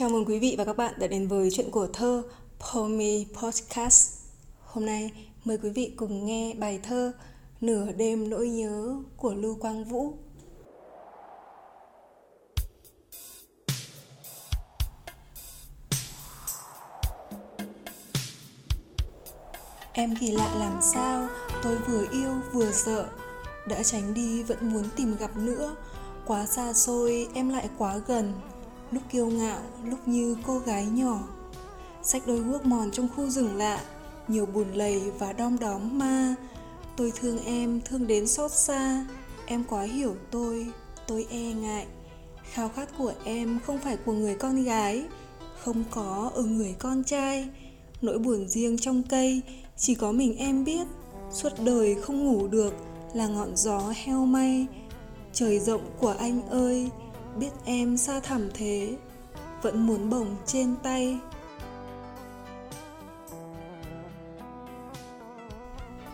Chào mừng quý vị và các bạn đã đến với chuyện của thơ Pomi Podcast. Hôm nay mời quý vị cùng nghe bài thơ Nửa đêm nỗi nhớ của Lưu Quang Vũ. Em kỳ lạ làm sao, tôi vừa yêu vừa sợ Đã tránh đi vẫn muốn tìm gặp nữa Quá xa xôi em lại quá gần lúc kiêu ngạo, lúc như cô gái nhỏ. Sách đôi guốc mòn trong khu rừng lạ, nhiều bùn lầy và đom đóm ma. Tôi thương em, thương đến xót xa. Em quá hiểu tôi tôi e ngại. Khao khát của em không phải của người con gái, không có ở người con trai. Nỗi buồn riêng trong cây, chỉ có mình em biết. Suốt đời không ngủ được là ngọn gió heo may. Trời rộng của anh ơi biết em xa thẳm thế, vẫn muốn bồng trên tay.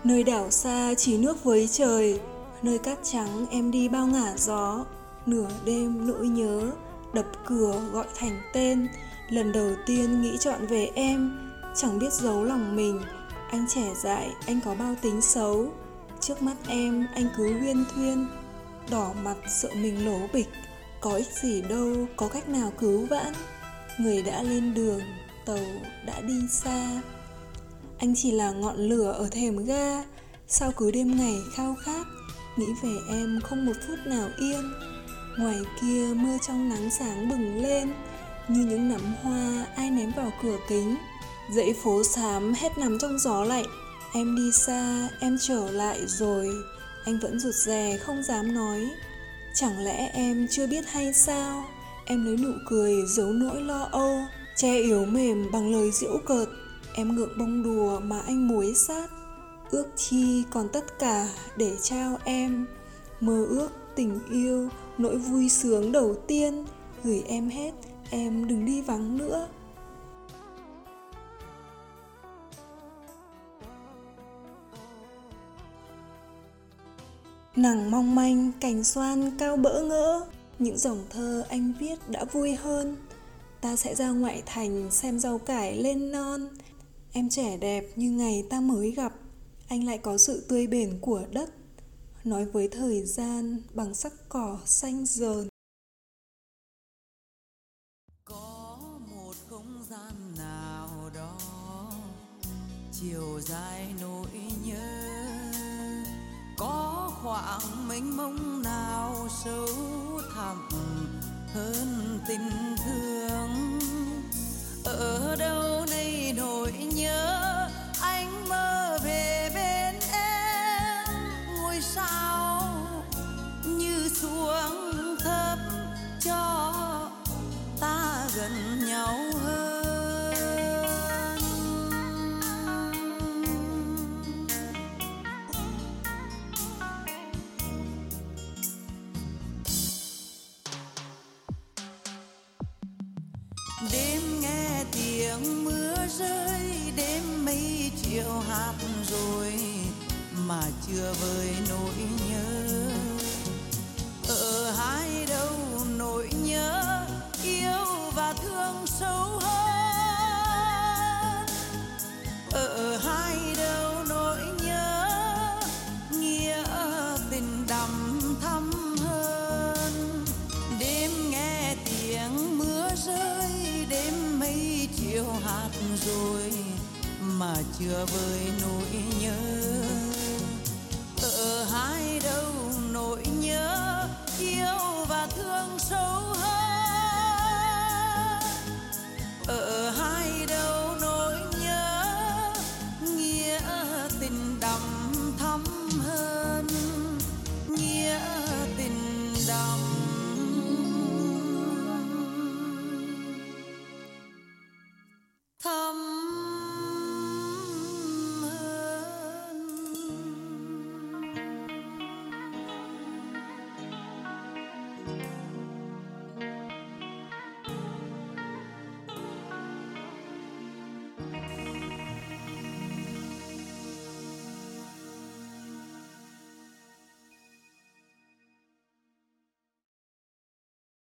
Nơi đảo xa chỉ nước với trời, nơi cát trắng em đi bao ngả gió. Nửa đêm nỗi nhớ đập cửa gọi thành tên. Lần đầu tiên nghĩ chọn về em, chẳng biết giấu lòng mình. Anh trẻ dại, anh có bao tính xấu. Trước mắt em, anh cứ huyên thuyên, đỏ mặt sợ mình lố bịch có ích gì đâu, có cách nào cứu vãn. Người đã lên đường, tàu đã đi xa. Anh chỉ là ngọn lửa ở thềm ga. Sao cứ đêm ngày khao khát, nghĩ về em không một phút nào yên. Ngoài kia mưa trong nắng sáng bừng lên, như những nắm hoa ai ném vào cửa kính. Dãy phố xám hết nằm trong gió lạnh. Em đi xa, em trở lại rồi. Anh vẫn rụt rè, không dám nói. Chẳng lẽ em chưa biết hay sao? Em lấy nụ cười giấu nỗi lo âu, Che yếu mềm bằng lời giễu cợt. Em ngượng bông đùa mà anh muối sát. Ước chi còn tất cả để trao em. Mơ ước tình yêu, Nỗi vui sướng đầu tiên. Gửi em hết, Em đừng đi vắng nữa. Nàng mong manh, cành xoan cao bỡ ngỡ. Những dòng thơ anh viết đã vui hơn. Ta sẽ ra ngoại thành xem rau cải lên non. Em trẻ đẹp như ngày ta mới gặp. Anh lại có sự tươi bền của đất. Nói với thời gian bằng sắc cỏ xanh dờn. Có một không gian nào đó Chiều dài nỗi nhớ khoảng mênh mông nào sâu thẳm hơn tình thương. Ở đâu đây nỗi nhớ, anh mơ về bên em. Ngôi sao như xuống thấp cho ta gần nhau hơn. Chưa vơi nỗi nhớ. Ở hai đâu nỗi nhớ, yêu và thương sâu hơn. Ở hai đâu nỗi nhớ, nghĩa tình đậm thắm hơn. Đêm nghe tiếng mưa rơi, đêm mây chiều hạt rồi mà chưa vơi nỗi nhớ hai đâu nỗi nhớ yêu và thương sâu hơn. Ở hai đâu nỗi nhớ, nghĩa tình đậm